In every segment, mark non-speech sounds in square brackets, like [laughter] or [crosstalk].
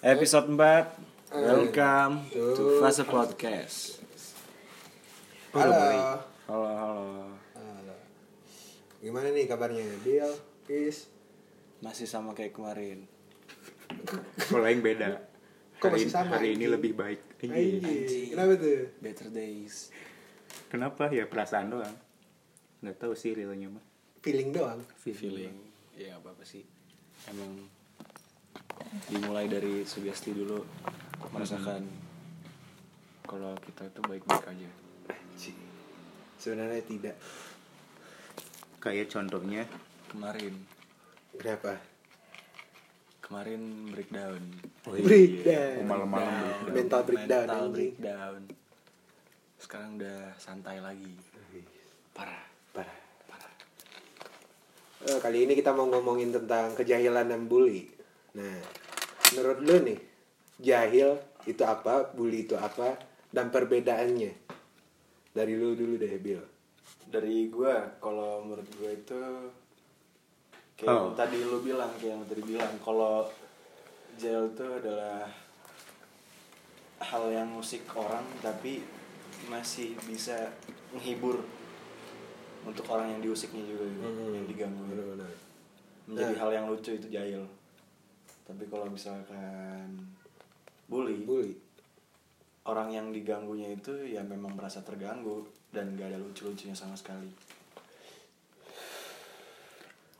Episode 4 Welcome to Fase Podcast Halo. Halo halo Halo. Gimana nih kabarnya? Bill, Is. Masih sama kayak kemarin Kalau yang beda. Kok hari, masih sama, hari ini lebih baik. Anjing. Anjing. Kenapa tuh? Better days Kenapa ya perasaan doang? Nggak tahu sih realnya mah. Feeling doang. Feeling Ya gak apa-apa sih Emang Dimulai dari sugesti dulu Merasakan Kalau kita itu baik-baik aja. Sebenarnya tidak. Kayak contohnya Kemarin Kenapa? Kemarin breakdown Oh iya. Breakdown. malam-malam Breakdown. Mental breakdown, Mental breakdown Sekarang udah santai lagi Parah Parah. Eh, kali ini kita mau ngomongin tentang kejahilan dan bully. Nah, menurut lu nih, jahil itu apa, bully itu apa, dan perbedaannya? Dari lu dulu deh, Bill. dari gua kalau menurut gua itu kayak Oh. yang tadi lu bilang kayak yang tadi bilang kalau jail itu adalah hal yang musik orang tapi masih bisa menghibur untuk orang yang diusiknya juga gitu, Hmm. yang diganggu Benar-benar. menjadi Nah. hal yang lucu itu jahil tapi kalau misalkan bully Bully. orang yang diganggunya itu ya memang merasa terganggu dan gak ada lucu-lucunya sama sekali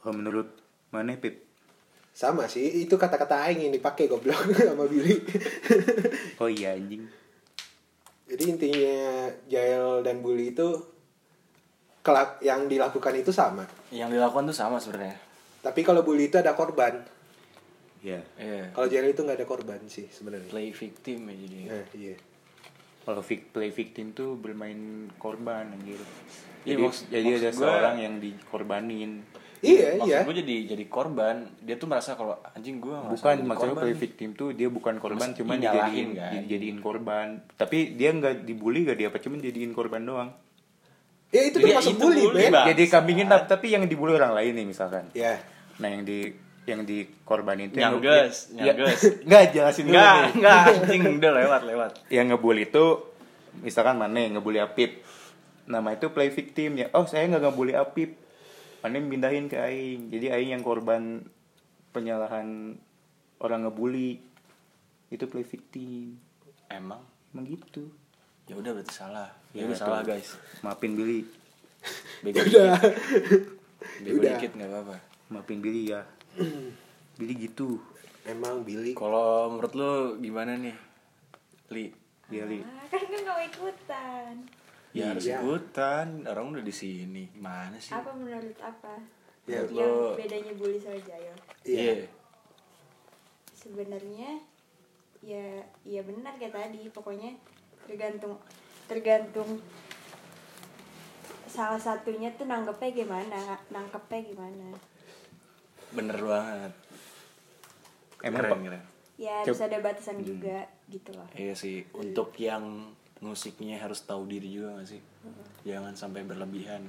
Kalau menurut mana Pip? Sama sih, itu kata-kata aing yang dipakai goblok [laughs] sama Billy. Oh iya anjing. Jadi intinya Jael dan bully itu kelak yang dilakukan itu sama. yang dilakukan tuh sama sebenarnya Tapi kalau bully itu ada korban. Iya. Iya. Kalau Jael itu nggak ada korban sih sebenarnya. play victim ya jadi Nah, iya. Kalau vic- play victim tuh bermain korban anjir. Iya, Jadi, maksud- jadi ada maksud gua- seorang yang dikorbanin. Iya, maksud iya. gue jadi jadi korban dia tuh merasa kalau anjing gue Bukan maksudnya play victim tuh dia bukan korban cuman nyalahin, dijadiin kan? dijadiin korban. Tapi dia nggak dibully gak dia apa cuman jadiin korban doang. Ya itu Iya, termasuk itu bully, bully, Ben. Bang. Jadi kambingin tapi- tapi yang dibully orang lain nih misalkan. Ya. Nah yang di yang dikorbanin itu Nyangges, ya, nyangges. [laughs] nggak jelasin dulu enggak nih. enggak anjing udah lewat lewat. Yang ngebully itu misalkan mana yang ngebully Apip. Nama itu play victim ya. Oh saya nggak ngebully Apip. Mana pindahin ke Aing. Jadi Aing yang korban penyalahan orang ngebully. Itu play victim. Emang? Emang gitu. Ya udah berarti salah. Ya, Ya, udah tuh. salah guys. maafin Billy. Bego Udah. dikit. Bego Udah. dikit nggak apa-apa. Maafin Billy ya [clears throat] Billy gitu Emang Billy. kalau menurut lu gimana nih li dia li Ah, kan gue gak mau ikutan. ya harus Iya. ikutan orang udah di sini gimana sih Apa menurut apa? Ya, Menurut Yang lo bedanya bully sama jail. Iya. Sebenarnya ya ya benar kayak tadi. Pokoknya tergantung tergantung salah satunya tuh nanggepnya gimana, nangkepnya gimana. Bener banget emang keren keren Ya harus ada batasan juga gitu loh. Iya sih, untuk yang musiknya harus tahu diri juga gak sih? Jangan sampai berlebihan.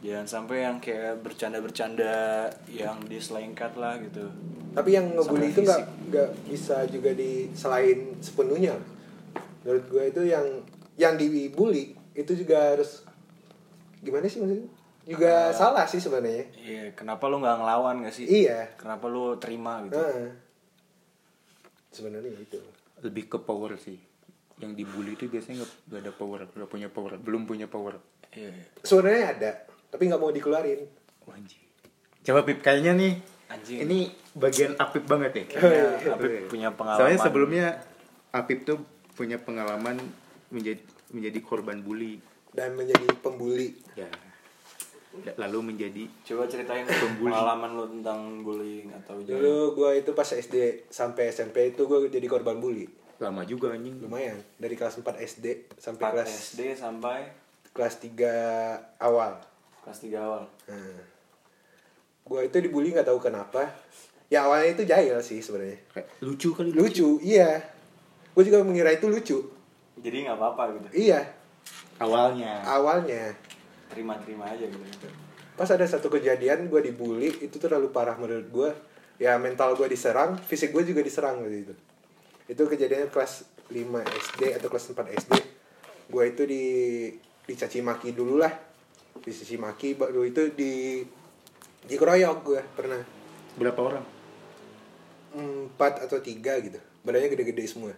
Jangan sampai yang kayak bercanda-bercanda yang diselengkat lah gitu. Tapi yang ngebully itu nggak nggak bisa juga diselain sepenuhnya. Menurut gue itu yang yang dibully itu juga harus gimana sih maksudnya? Juga Ah. salah sih sebenarnya. Iya, kenapa lu nggak ngelawan gak sih? Iya. Kenapa lu terima gitu? Nah, sebenarnya itu. lebih ke power sih yang dibully itu biasanya nggak nggak ada power nggak punya power belum punya power Iya. iya. Sebenarnya ada, tapi nggak mau dikeluarin. Wah, anjing. coba Pip kayaknya nih Anjing. ini bagian Apip banget ya Kayaknya Apip punya pengalaman. soalnya sebelumnya Apip tuh punya pengalaman menjadi menjadi korban bully dan menjadi pembuli. ya lalu menjadi Coba ceritain Pembuli. pengalaman lu tentang bullying atau jangan. Dulu gue itu pas SD sampai SMP itu gue jadi korban bully. lama juga anjing Lumayan, dari kelas 4 SD sampai 4 kelas SD sampai kelas 3 awal. kelas 3 awal. Nah, gue itu dibully nggak tahu kenapa. Ya awalnya itu jahil sih sebenarnya. Kayak lucu kali Lucu, iya. Gue juga mengira itu lucu. Jadi nggak apa-apa gitu. Iya, awalnya awalnya. Terima-terima aja gitu. Pas ada satu kejadian gue dibully itu terlalu parah menurut gue. ya mental gue diserang fisik gue juga diserang gitu itu itu kejadiannya kelas 5 SD atau kelas 4 SD gue itu di dicaci maki dulu lah dicaci maki baru itu di dikeroyok gue pernah Berapa orang? empat atau tiga gitu badannya gede-gede semua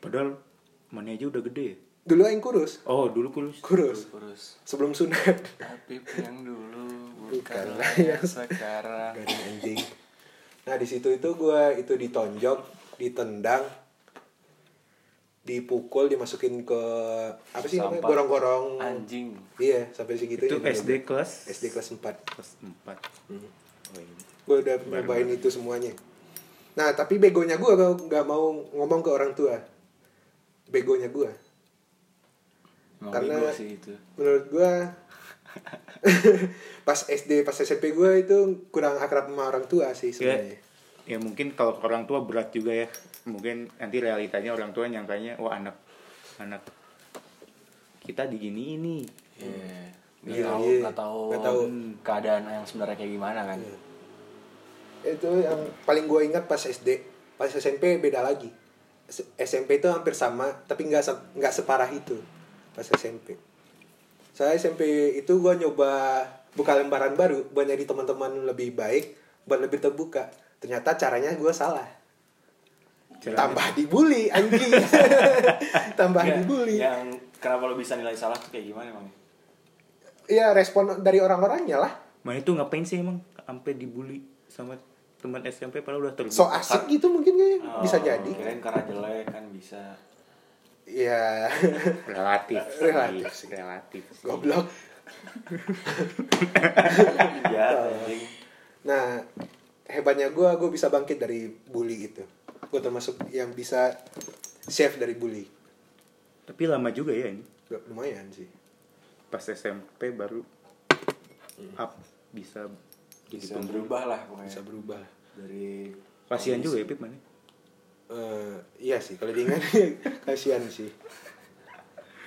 Padahal mana aja udah gede ya? Dulu aing kurus Oh, dulu kurus. kurus Kurus. sebelum sunat Tapi yang dulu bukanlah yang sekarang. garing anjing nah di situ itu gue itu ditonjok ditendang dipukul dimasukin ke apa sih namanya gorong-gorong Anjing. iya sampai segitu Itu ya, SD kelas SD kelas 4 kelas 4. Hmm. Oh, ini. gue udah nyobain itu semuanya nah tapi begonya gue nggak mau ngomong ke orang tua begonya gue Emang Karena- sih itu. menurut gue [laughs] pas SD pas SMP gue itu kurang akrab sama orang tua sih Ya, sebenarnya ya mungkin kalau orang tua berat juga ya. Mungkin nanti realitanya orang tua nyangkanya wah anak anak kita digini ini. Iya. Nggak Iya, tahu, iya. nggak tahu, Nggak tahu. keadaan yang sebenarnya kayak gimana kan. Iya. itu yang paling gue ingat pas SD pas SMP beda lagi SMP itu hampir sama tapi nggak nggak separah itu pas SMP saya SMP itu gue nyoba buka lembaran baru buat nyari teman-teman lebih baik buat lebih terbuka. Ternyata caranya gue salah. Caranya? tambah dibully anjing. [laughs] Tambah Nggak, dibully. Yang kenapa lo bisa nilai salah tuh kayak gimana emang? Iya respon dari orang-orangnya lah. Mana itu ngapain sih emang sampai dibully sama teman SMP padahal udah terbuka. so asik gitu mungkin kayaknya. Oh, bisa jadi. Kirain karena jelek kan bisa. Iya relatif. Relatif sih. Relatif. sih. goblok Iya. [laughs] Nah, hebatnya gue, gue bisa bangkit dari bully itu. Gue termasuk yang bisa save dari bully. Tapi lama juga ya ini. Lumayan sih. Pas SMP baru up bisa jadi Bisa pembunuh. berubah lah pokoknya. Bisa berubah. Dari Kasihan juga ya Pip mana? Eh, iya sih, kalau diingat [laughs] kasihan sih.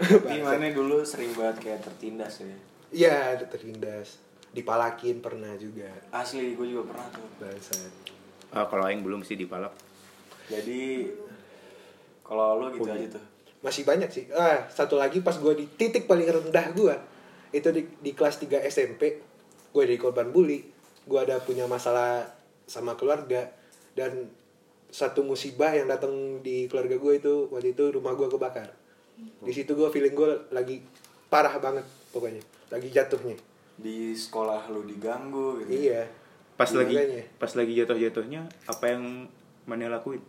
Tapi mana dulu sering banget kayak tertindas ya. Iya, tertindas. Dipalakin pernah juga. Asli, gue juga pernah tuh. Bangsat. Ah, kalau aing belum sih dipalak. Jadi kalau lo gitu Oh, aja tuh. Masih banyak sih. Ah, satu lagi pas gue di titik paling rendah gue. Itu di, di kelas 3 SMP. Gue jadi korban bully. Gue ada punya masalah sama keluarga. Dan satu musibah yang datang di keluarga gue itu waktu itu rumah gue kebakar. Di situ gue feeling gue lagi parah banget pokoknya. Lagi jatuhnya. Di sekolah lo diganggu gitu. Iya. Pas lagi Makanya. pas lagi jatuh-jatuhnya apa yang mana lakuin?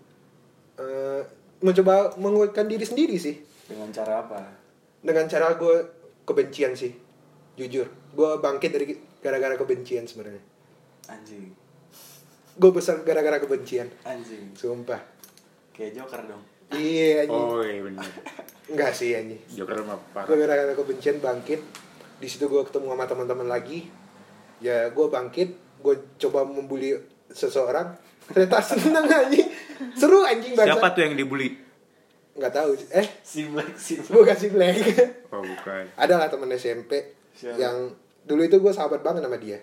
Eh, mencoba menguatkan diri sendiri sih. Dengan cara apa? dengan cara gue kebencian sih jujur gue bangkit dari gara-gara kebencian sebenarnya Anjing. Gue besar gara-gara kebencian Anjing. sumpah Kayak Joker dong. iya anjing Oh iya benar. enggak sih anjing Joker mah gue parah. gara-gara kebencian bangkit di situ gue ketemu sama teman-teman lagi ya gue bangkit gue coba membuli seseorang ternyata seneng anjing seru anjing bangsa Siapa tuh yang dibully? nggak tahu eh Si Black, si Black. bukan si Black Oh bukan. ada lah teman SMP Siapa? yang dulu itu gue sahabat banget sama dia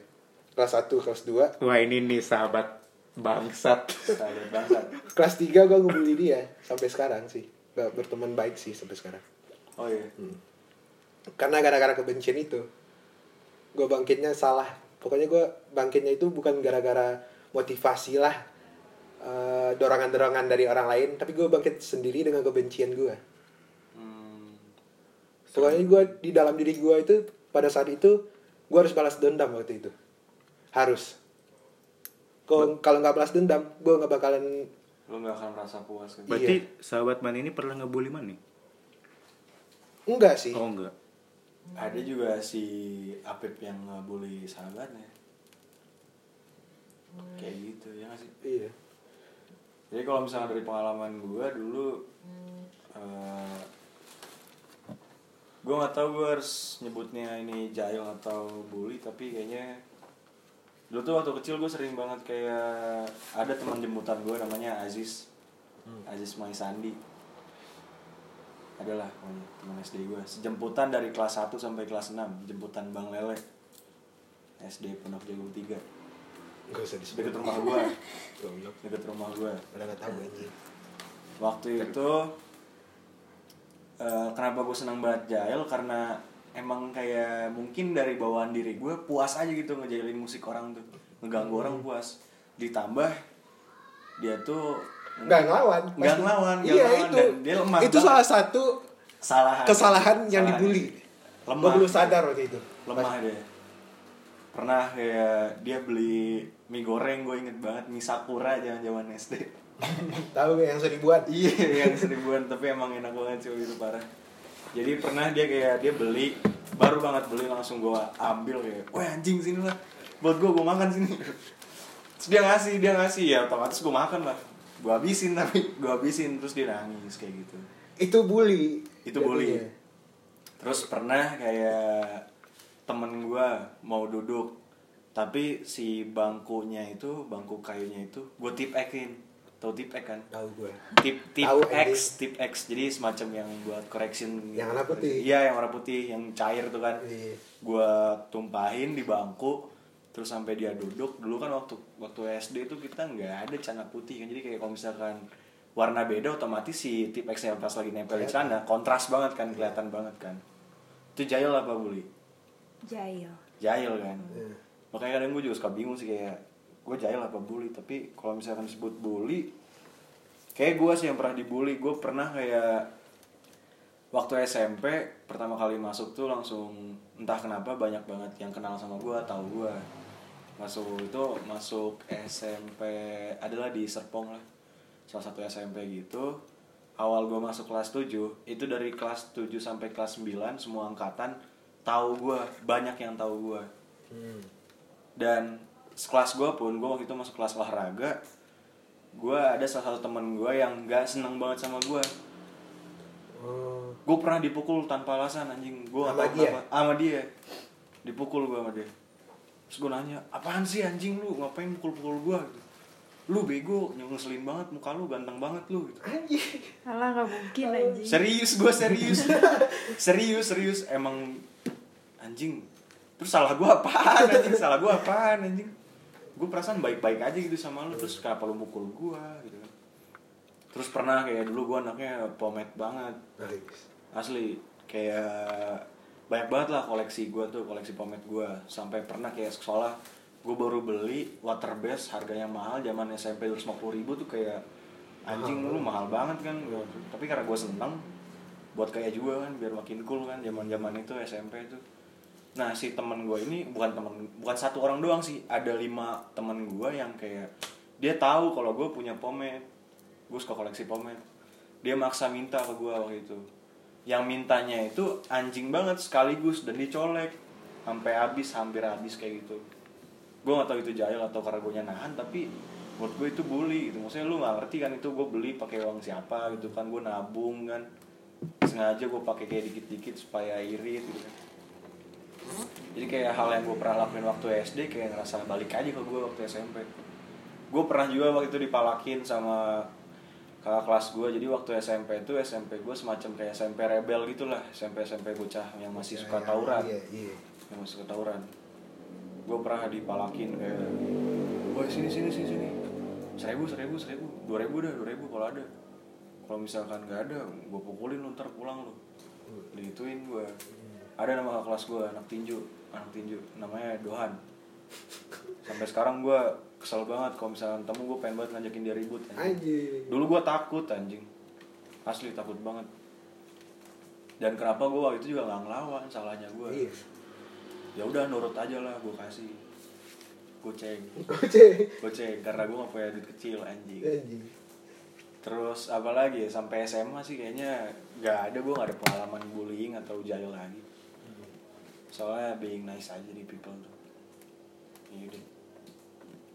kelas 1 kelas 2 Wah ini nih sahabat bangsat. Kelas 3 gue ngebully dia sampai sekarang sih. Gak berteman baik sih sampai sekarang. Oh iya. karena gara-gara kebencian itu gue bangkitnya salah. Pokoknya gue bangkitnya itu bukan gara-gara motivasi lah eh, dorongan-dorongan dari orang lain tapi gue bangkit sendiri dengan kebencian gue Hmm. pokoknya gue di dalam diri gue itu pada saat itu gue harus balas dendam waktu itu. Harus kalau kalau nggak balas dendam gue nggak bakalan Lo gak akan merasa puas gitu. Berarti sahabat man ini pernah ngebully man nih? enggak sih Oh enggak. Ada juga si Apip yang ngebully sahabatnya. Kayak gitu ya gak sih? iya Jadi kalau misalnya dari pengalaman gue dulu, eh gue nggak tahu gue harus nyebutnya ini jahil atau bully, tapi kayaknya dulu tuh waktu kecil gue sering banget kayak ada teman jemputan gue namanya Aziz, Aziz Maisandi. Adalah pokoknya teman SD gue. Sejemputan dari kelas 1 sampai kelas 6, jemputan Bang Lele. SD Pondok Jagung 3. Gak usah disebut. deket rumah [laughs] Goblok. deket rumah gua Udah gak tahu anjing. waktu itu eh, kenapa gue senang banget Jail karena emang kayak mungkin dari bawaan diri gue puas aja gitu ngejailin musik orang tuh ngeganggu orang puas ditambah dia tuh Nggak ngelawan. Nggak ngelawan, Iya ngelawan, itu. dan dia lemah itu banget. salah satu kesalahan kesalahan yang Kesalahan. dibully. Lemah. Gue belum sadar waktu itu. lemah dia pernah kayak dia beli mie goreng gue inget banget mie sakura zaman zaman SD [laughs] Tahu yang seribuan? iya yang seribuan tapi emang enak banget sih itu parah jadi pernah dia kayak dia beli baru banget beli langsung gue ambil kayak wah anjing sini lah. Buat gue gue makan sini. Terus dia ngasih dia ngasih ya otomatis gue makan lah. Gue habisin [laughs] tapi gue habisin terus dia nangis kayak gitu. Itu bully. itu bully. Jadinya. terus pernah kayak temen gue mau duduk tapi si bangkunya itu bangku kayunya itu gue tip ekin tau tip ek kan? Tahu gue. tip tip Tahu, X tip X. Jadi semacam yang buat correction Yang warna putih. iya yang warna putih yang cair tuh kan. Iya. gue tumpahin di bangku terus sampai dia duduk. Dulu kan waktu waktu SD itu kita nggak ada celana putih kan. Jadi kayak kalau misalkan warna beda otomatis si tip X nya pas lagi nempel di celana kontras banget kan kelihatan banget kan. Itu jahil apa bully Jail. jahil kan? Iya. makanya kadang gue juga suka bingung sih kayak gue jahil apa bully tapi kalau misalkan disebut bully kayak gue sih yang pernah dibully. Gue pernah kayak waktu SMP pertama kali masuk tuh langsung entah kenapa banyak banget yang kenal sama gue tahu gue masuk itu masuk SMP adalah di Serpong lah. Salah satu SMP gitu. Awal gue masuk kelas 7 itu dari kelas 7 sampai kelas 9 semua angkatan tahu gue banyak yang tahu gue Hmm. dan sekelas gue pun gue waktu itu masuk kelas olahraga gue ada salah satu temen gue yang gak seneng banget sama gue Oh. gue pernah dipukul tanpa alasan anjing. Gue Sama dia? sama dia. Dipukul gue sama dia. Terus gue nanya apaan sih anjing lu? Ngapain pukul-pukul gue gitu lu bego ngeselin banget muka lu ganteng banget lu gitu. Anjing. Alah nggak mungkin anjing. serius gue serius. [laughs] Serius serius. Emang anjing. Terus salah gue apaan anjing? Salah gue apaan anjing gue perasaan baik-baik aja gitu sama lu terus kenapa lu mukul gue gitu kan. Terus pernah kayak dulu gue anaknya pomade banget. Asli kayak banyak banget lah koleksi gue tuh koleksi pomade gue sampai pernah kayak sekolah gue baru beli water base harganya mahal zaman SMP terus ribu tuh kayak anjing lu mahal banget kan tapi karena gue seneng buat kayak juga kan biar makin cool kan zaman zaman itu SMP itu nah si temen gue ini bukan temen bukan satu orang doang sih. Ada lima temen gue yang kayak dia tahu kalau gue punya pomade. Gue suka koleksi pomade. Dia maksa minta ke gue waktu itu. Yang mintanya itu anjing banget sekaligus dan dicolek. Sampai habis hampir habis kayak gitu. Gue gak tahu itu jahil atau karena gue nahan tapi menurut gue itu bully gitu. Maksudnya lu nggak ngerti kan itu gue beli pakai uang siapa gitu kan. Gue nabung kan. Sengaja gue pakai kayak dikit-dikit supaya irit gitu kan jadi kayak hal yang gue pernah lakuin waktu SD kayak ngerasa balik aja ke gue waktu SMP gue pernah juga waktu itu dipalakin sama kakak kelas gue jadi waktu SMP itu SMP gue semacam kayak SMP rebel gitulah SMP SMP bocah yang masih suka Ya, tawuran. Iya, iya. yang masih suka tawuran. Gue pernah dipalakin kayak woi sini sini sini sini. Seribu seribu seribu. Dua ribu dah dua ribu kalau ada. Kalau misalkan nggak ada gue pukulin lu ntar pulang lu. Digituin gue ada nama kakak kelas gue anak tinju anak tinju namanya Dohan sampai sekarang gue kesel banget kalau misalkan temu gue pengen banget ngajakin dia ribut anjing. Anjing. dulu gue takut anjing asli takut banget dan kenapa gue waktu itu juga nggak ngelawan salahnya gue Iya. ya udah nurut aja lah gue kasih goceng [laughs] Goceng. goceng karena gue gak punya duit kecil anjing Anjing. terus apa lagi ya, sampai SMA sih kayaknya nggak ada gue nggak ada pengalaman bullying atau jahil lagi soalnya being nice aja di people tuh deh.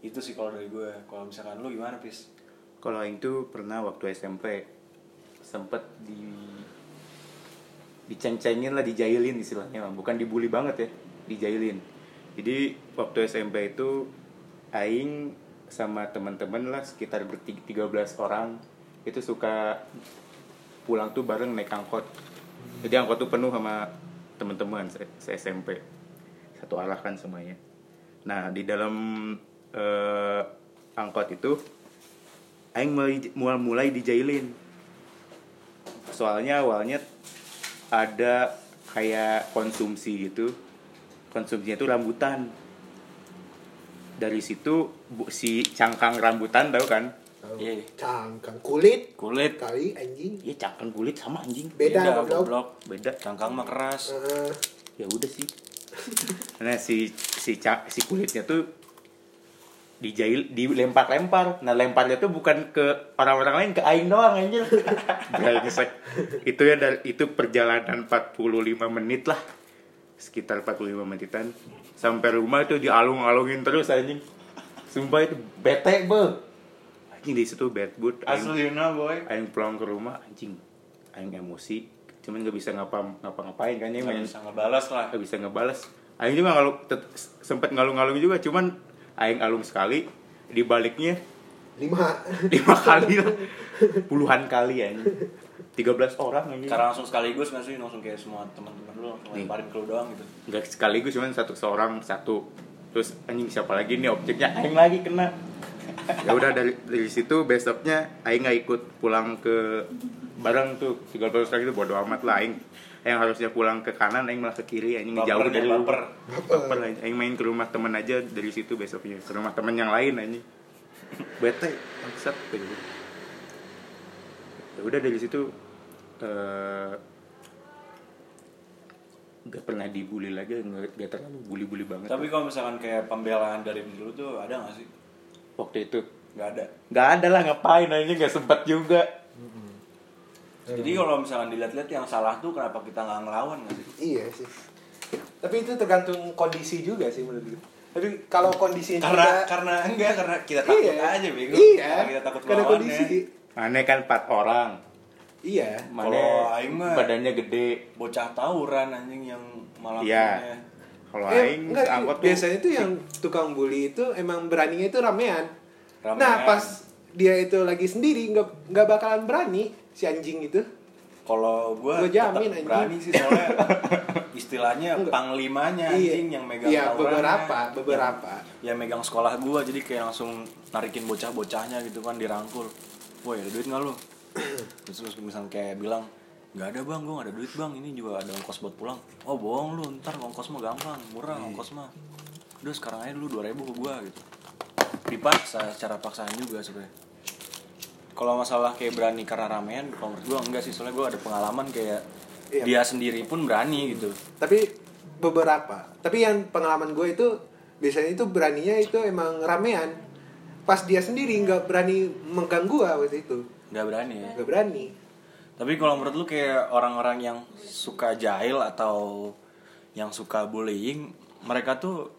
itu sih kalau dari gue kalau misalkan lu gimana pis Kalau yang itu pernah waktu SMP sempet di diceng-cengin lah, dijailin istilahnya, bukan dibully banget ya, dijailin. Jadi waktu SMP itu aing sama teman-teman lah sekitar bertiga 13 orang itu suka pulang tuh bareng naik angkot. Jadi angkot tuh penuh sama teman-teman SMP. Satu arah kan semuanya. Nah, di dalam eh, angkot itu aing mulai mulai, dijailin soalnya awalnya ada kayak konsumsi gitu konsumsinya itu rambutan dari situ si cangkang rambutan tahu kan Iya. Cangkang kulit. Kulit. kali anjing. iya cangkang kulit sama anjing. Beda, Beda, goblok. goblok. beda. Cangkang mah keras. Eh, ya udah sih. [laughs] Nah si si ca- si kulitnya tuh dijail dilempar-lempar. Nah lemparnya tuh bukan ke orang-orang lain ke aing doang anjir [laughs] brengsek. Itu ya dari itu perjalanan 45 menit lah. Sekitar 45 menitan. Sampai rumah itu dialung-alungin terus anjing. Sumpah itu bete be anjing di situ bad mood. Aslina boy. aing pulang ke rumah anjing. Aing emosi cuman gak bisa ngapa ngapa-ngapain kan ya Nggak main bisa ngebalas lah. gak bisa ngebales. Aing juga ngalu tet- sempet ngalung-ngalung juga cuman aing alung sekali di baliknya lima. lima kali lah. Puluhan kali ya 13 orang aja Cara langsung sekaligus nggak sih? Langsung kayak semua teman-teman lu langsung lemparin ke lu doang gitu. nggak sekaligus cuman satu seorang satu. Terus anjing siapa lagi nih? Objeknya aing lagi kena ya udah dari dari situ besoknya aing nggak ikut pulang ke bareng tuh. 13 orang itu bodo amat lah aing. Yang harusnya pulang ke kanan aing malah ke kiri. Baper jauh dari baper. baper aing. aing main ke rumah temen aja dari situ besoknya. Ke rumah temen yang lain anjing. [laughs] Bete bangsat gitu. Ya udah dari situ gak pernah dibully lagi nggak gak terlalu bully-bully banget. Tapi kalau misalkan kayak pembelaan dari dulu tuh ada nggak sih? Waktu itu Nggak ada. nggak ada lah ngapain aja nggak sempat juga Jadi kalau misalkan dilihat-lihat yang salah tuh kenapa kita nggak ngelawan nggak sih? Iya sih. Tapi itu tergantung kondisi juga sih menurut gue. Tapi kalau kondisinya Karena juga karena enggak karena kita takut iya, aja bego. Iya. Karena kita takut karena kondisi. Mana kan empat orang Iya. Mana Kalau badannya gede Bocah tawuran anjing yang malam Iya. Kalau Eh, aing enggak, angkot tuh biasanya itu yang tukang bully itu emang beraninya itu ramean. Ramean. Nah pas dia itu lagi sendiri nggak nggak bakalan berani si anjing itu. Kalau gua, Gua jamin, tetap anjing. berani sih soalnya [laughs] istilahnya Enggak. panglimanya anjing yang megang Iya beberapa beberapa. yang, yang megang sekolah gua jadi kayak langsung narikin bocah-bocahnya gitu kan dirangkul woi ada duit nggak lu [clears throat] terus, terus misalnya kayak bilang nggak ada bang. Gua nggak ada duit bang. Ini juga ada ongkos buat pulang. Oh bohong lu. Ntar ongkos mah gampang. Murah ongkos mah. Udah sekarang aja dulu 2000 ke gua gitu. Dipaksa secara paksaan juga sebenarnya. Kalau masalah kayak berani karena ramean kalau menurut gua enggak sih. Soalnya gua ada pengalaman kayak Iya. dia sendiri pun berani gitu. Tapi beberapa. Tapi yang pengalaman gue itu biasanya itu beraninya itu emang ramean. Pas dia sendiri nggak berani mengganggu waktu itu. nggak berani ya? Nggak berani. Tapi kalau menurut lu kayak orang-orang yang suka jahil atau yang suka bullying, mereka tuh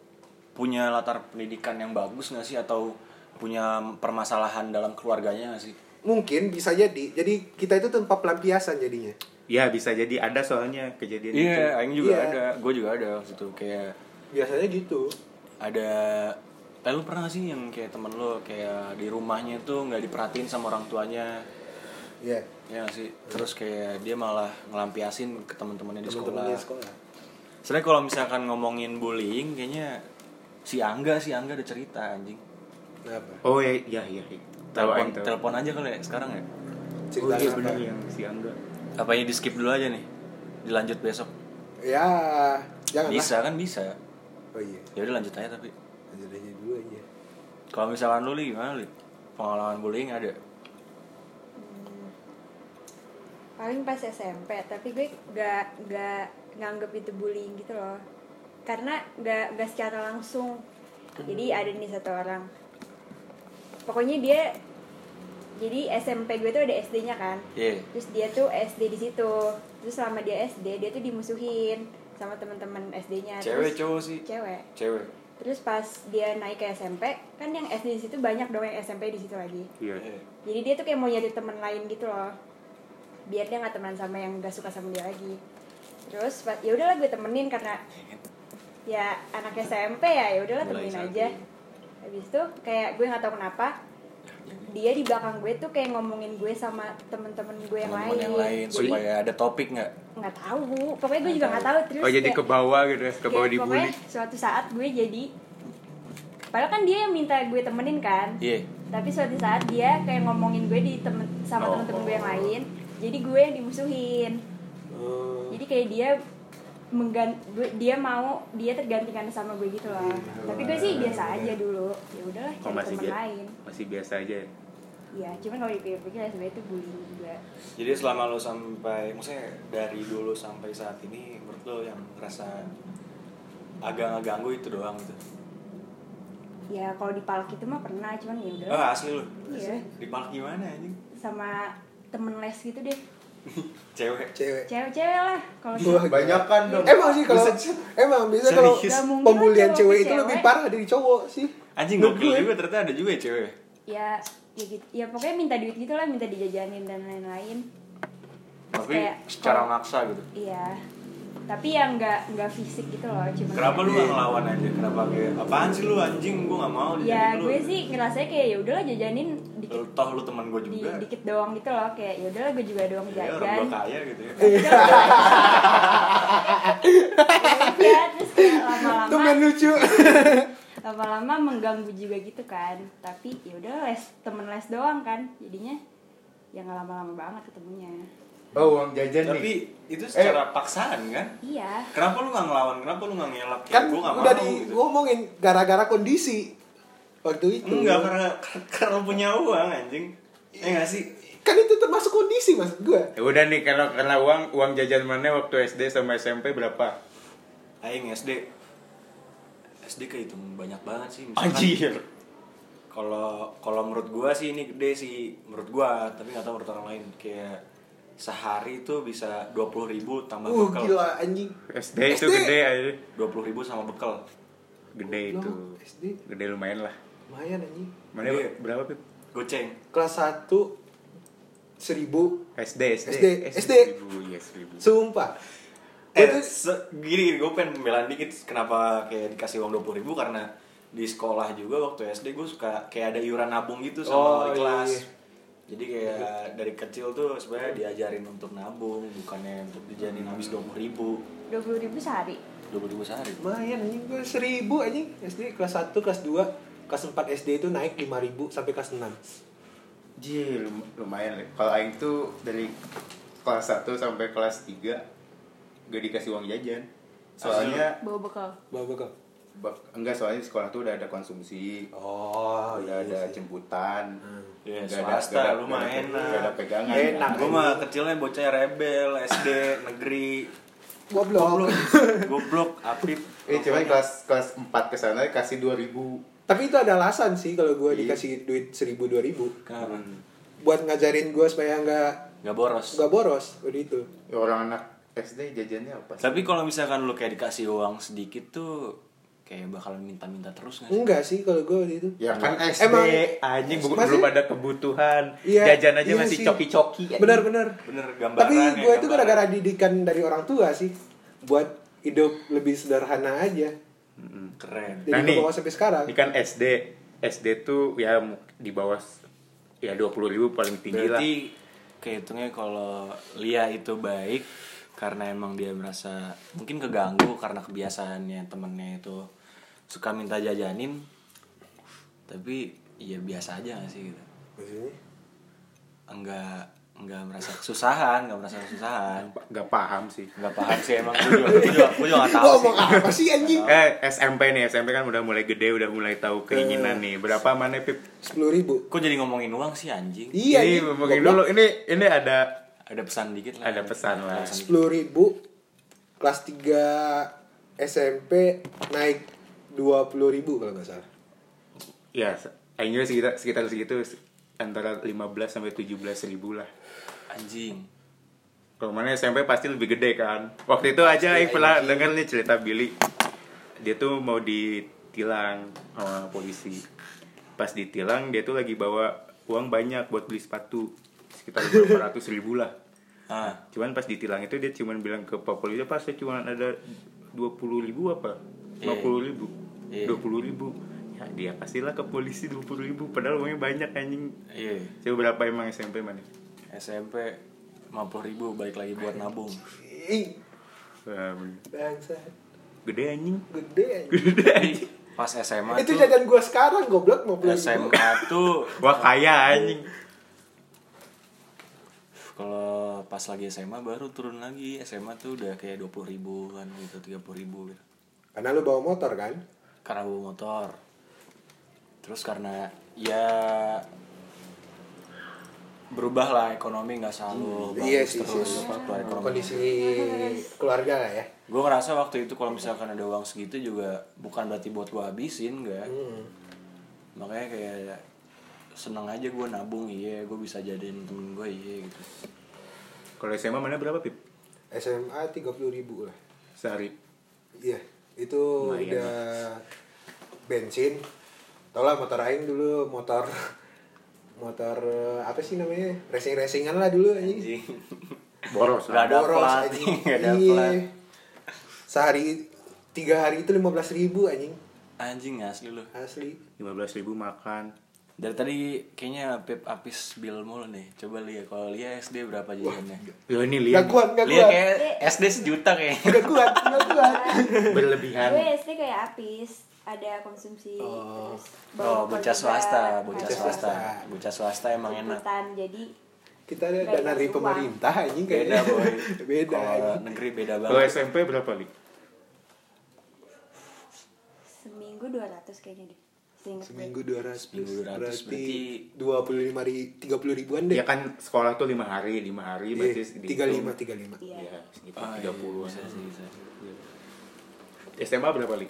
punya latar pendidikan yang bagus nggak sih atau punya permasalahan dalam keluarganya nggak sih? Mungkin bisa jadi. Jadi kita itu tempat pelampiasan jadinya. ya bisa jadi ada soalnya kejadian itu Iya, Aing juga Iya. ada, gue juga ada waktu itu kayak Biasanya gitu. ada Eh, lu pernah nggak sih yang kayak temen lu kayak di rumahnya tuh nggak diperhatiin sama orang tuanya Iya. ya nggak sih terus kayak dia malah ngelampiasin ke teman-temannya di sekolah sekolah. Sebenarnya kalau misalkan ngomongin bullying, kayaknya si Angga si Angga ada cerita anjing. Kenapa? oh ya ya ya, ya. tahu Telepon, telepon aja kali ya sekarang ya. oh Cerita iya apa? benar yang si Angga Apa ini di skip dulu aja nih? Dilanjut besok. Ya, jangan Bisa kan bisa. Oh iya, Ya udah lanjut aja tapi. lanjut aja dulu aja. Kalau misalkan lu li gimana li? Pengalaman bullying ada? Paling pas SMP tapi gue gak gak nganggep itu bullying gitu loh. Karena gak gak secara langsung. Jadi ada nih satu orang. Pokoknya dia jadi SMP gue tuh ada SD-nya kan. Iya. terus dia tuh SD di situ. Terus selama dia SD dia tuh dimusuhin sama teman-teman SD-nya Cewek Terus- cowok sih? cewek. Cewek. terus pas dia naik ke SMP kan yang SD di situ banyak dong yang SMP di situ lagi. Iya. Iya. jadi dia tuh kayak mau nyari temen lain gitu loh biar dia nggak temenan sama yang gak suka sama dia lagi. Terus ya udahlah gue temenin karena ya anak SMP ya ya udahlah temenin aja. habis itu kayak gue nggak tahu kenapa dia di belakang gue tuh kayak ngomongin gue sama temen-temen gue yang lain, yang lain. supaya ada topik nggak? nggak tahu. Pokoknya gue juga nggak tahu. terus oh jadi kayak- ke bawah gitu ya ke bawah dibully. pokoknya suatu saat gue jadi padahal kan dia yang minta gue temenin kan. Iya. tapi suatu saat dia kayak ngomongin gue di temen sama Oh. temen-temen gue yang lain jadi gue yang dimusuhin Oh. jadi kayak dia menggan gue- dia mau dia tergantikan sama gue gitu loh tapi gue sih biasa aja dulu ya udahlah Kok cari masih temen biasa? lain Masih biasa aja. ya? ya cuman kalau dipikir-pikir ya sebenarnya itu bullying juga Jadi selama lo sampai, maksudnya dari dulu sampai saat ini, menurut lo yang ngerasa agak ngeganggu itu doang gitu? ya kalau dipalak itu mah pernah cuman ya udah Oh asli lo? Iya. Dipalak gimana anjing? sama temen les gitu deh [laughs] Cewek? Cewek. cewek-cewek lah kalau Wah, Banyak kan dong. Emang sih kalau emang bisa kalau pembulian cewek ke itu cewek. lebih parah dari cowok sih. Anjing gokil gue. juga ternyata ada juga ya cewek ya ya gitu ya pokoknya minta duit gitu lah minta dijajanin dan lain-lain Tapi Kayak- secara maksa gitu iya tapi yang nggak nggak fisik gitu loh cuma Kenapa lu gak ngelawan aja? Kenapa kayak, apaan sih lu anjing? Gue gak mau ya lu. gue sih ngerasanya kayak ya udahlah jajanin Lu dikit toh lu teman gue di, juga. dikit doang gitu loh kayak ya udahlah gue juga doang Ya orang jajan. gue kaya gitu ya. [laughs] Ya terus lama-lama main lucu. [laughs] lama-lama mengganggu juga gitu kan. Tapi ya udah les temen les doang kan. Jadinya ya nggak lama-lama banget ketemunya Oh, uang jajan Tapi nih. itu secara paksaan kan? iya Kenapa lu gak ngelawan? Kenapa lu gak ngelak? kan gue gak udah mau di gitu. ngomongin gara-gara kondisi waktu itu. Enggak, karena, [laughs] karena punya uang anjing Eh gak sih? Kan itu termasuk kondisi maksud gue. Ya udah nih karena karena uang uang jajan mana waktu SD sama SMP berapa? Aing SD SD kehitung banyak banget sih Misalkan Anjir. Kalau kalau menurut gua sih ini gede sih Menurut gua, tapi gak tahu menurut orang lain Kayak sehari itu bisa 20 ribu tambah Uh bekal gila anjing. SD, itu SD. gede aja. 20 ribu sama bekal Gede itu. Loh, SD Gede lumayan lah. lumayan anjing. Mana Gede. berapa, Pip? Goceng Kelas 1 seribu SD, SD. SD, SD. Seribu, iya seribu. sumpah. Eh, Gua tuh se- gini, gue pengen pembelaan dikit Kenapa kayak dikasih uang 20 ribu Karena di sekolah juga waktu SD gue suka kayak ada iuran nabung gitu sama Oh, kelas iya. Jadi kayak dari kecil tuh sebenarnya diajarin untuk nabung Bukannya untuk dijanin habis 20 ribu. Dua puluh ribu sehari? 20 ribu sehari. Lumayan anjing. Gue seribu anjing. SD kelas 1 kelas 2 kelas 4 SD itu naik 5000 sampai kelas 6 Jir, lum- lumayan lah. Kalau aing tuh dari kelas 1 sampai kelas 3 gak dikasih uang jajan. Soalnya bawa bekal? Bawa bekal enggak soalnya di sekolah tuh udah ada konsumsi, oh udah ada jemputan. Ya, Nggak ada- swasta ada- lumayan nggak ada- pegangan. Enak. Gue mah kecilnya bocah rebel, SD, negeri goblok Goblok, [laughs] apip Eh, cuman kelas kelas 4 ke sana kasih 2000. tapi itu ada alasan sih kalau gue Iya. dikasih duit seribu dua ribu Kenapa? buat ngajarin gue supaya nggak Gak boros nggak boros udah itu Ya, orang anak SD jajannya apa sih? Tapi kalau misalkan lu kayak dikasih uang sedikit tuh Kayak bakal minta-minta terus gak sih? enggak sih kalau gue waktu itu Ya kan SD Emang- anjing bu- Masih- belum ada kebutuhan. Iya, Jajan aja iya masih sih. coki-coki. anjing. benar-benar Bener gambaran tapi ya, gue itu gara-gara didikan dari orang tua sih buat hidup lebih sederhana aja. Keren jadi Nah, gue nih. bawa sampai sekarang Ini kan SD, SD tuh ya di bawah ya 20 ribu paling tinggi lah. Berarti kehitungnya kalau Lia itu baik Karena emang dia merasa mungkin keganggu karena kebiasaannya temennya itu suka minta jajanin Tapi ya biasa aja gak sih gitu Maksudnya? Enggak enggak merasa kesusahan, enggak merasa kesusahan Gak paham sih. Enggak paham sih emang gue juga, gue juga, gue juga gak tahu ngomong apa sih anjing Eh SMP nih, SMP kan udah mulai gede, udah mulai tahu keinginan nih. Berapa mana Pip? sepuluh ribu Kok jadi ngomongin uang sih anjing? iya ini anjing. ngomongin dulu. Ini ini ada Ada pesan dikit lah Ada pesan lah. sepuluh ribu kelas 3 SMP naik dua puluh ribu kalau nggak salah ya akhirnya sekitar sekitar segitu antara 15 sampai 17 ribu lah. Anjing Kalau mana SMP pasti lebih gede kan. Waktu itu aja Aing pernah denger nih cerita Billy. Dia tuh mau ditilang sama polisi. Pas ditilang dia tuh lagi bawa uang banyak buat beli sepatu sekitar berapa ratus ribu lah. Ah, Cuman pas ditilang itu dia cuman bilang ke pak polisi pas saya cuma ada 20 ribu apa? 50 ribu? Iya. 20 ribu. Ya dia kasihlah ke polisi 20 ribu padahal uangnya banyak anjing. iya Coba berapa emang SMP mana? SMP 50 ribu balik lagi buat nabung bangsa Gede anjing. gede anjing Gede anjing. pas SMA itu tuh jajan gua sekarang goblok mau beli SMA tuh Wah kaya anjing. kalau pas lagi SMA baru turun lagi SMA tuh udah kayak dua puluh ribu kan gitu tiga puluh ribu gitu. karena lu bawa motor kan karena bawa motor. Terus karena ya berubah lah ekonomi nggak selalu iya bagus sih terus. sih. apa, ekonomi. Kondisi keluarga lah ya. Gue ngerasa waktu itu kalau misalkan ada uang segitu juga bukan berarti buat gue habisin enggak Hmm. makanya kayak seneng aja gue nabung iya. Gue bisa jadiin temen gue iya gitu. Kalau SMA mana berapa pip? SMA tiga puluh ribu lah. Sehari. iya itu Lumayan udah bensin. Tau lah motor aing dulu motor motor apa sih namanya? Racing racingan lah dulu anjing. Boros. Nggak ada Boros, plat. [laughs] ada Iya. plat. Sehari tiga hari itu lima belas ribu anjing. Anjing asli lu. Asli. 15 ribu makan. Dari tadi kayaknya Pep Apis bil mulu nih. Coba lihat kalau lihat SD berapa jajannya? Yo ini Gak lihat kuat, gak lihat kuat. kayak SD sejuta kayaknya. Gak kuat, gak kuat. [laughs] Berlebihan. gue SD kayak apis ada konsumsi Oh. terus oh bocah swasta bocah swasta. Bocah swasta. Emang enak. Jadi Kita ada dana dari pemerintah anjing beda kayaknya boy. [laughs] Beda kalau negeri beda Kalau banget SMP berapa li? seminggu 200 kayaknya deh Seminggu 200 Seminggu 200, Berarti berarti- 25 ribu, 30 ribuan deh Ya kan sekolah tuh lima hari, lima hari Iya, berarti Tiga lima, tiga lima. Iya. Iya, sekitar Ah, tiga iya, puluh. SMA berapa li?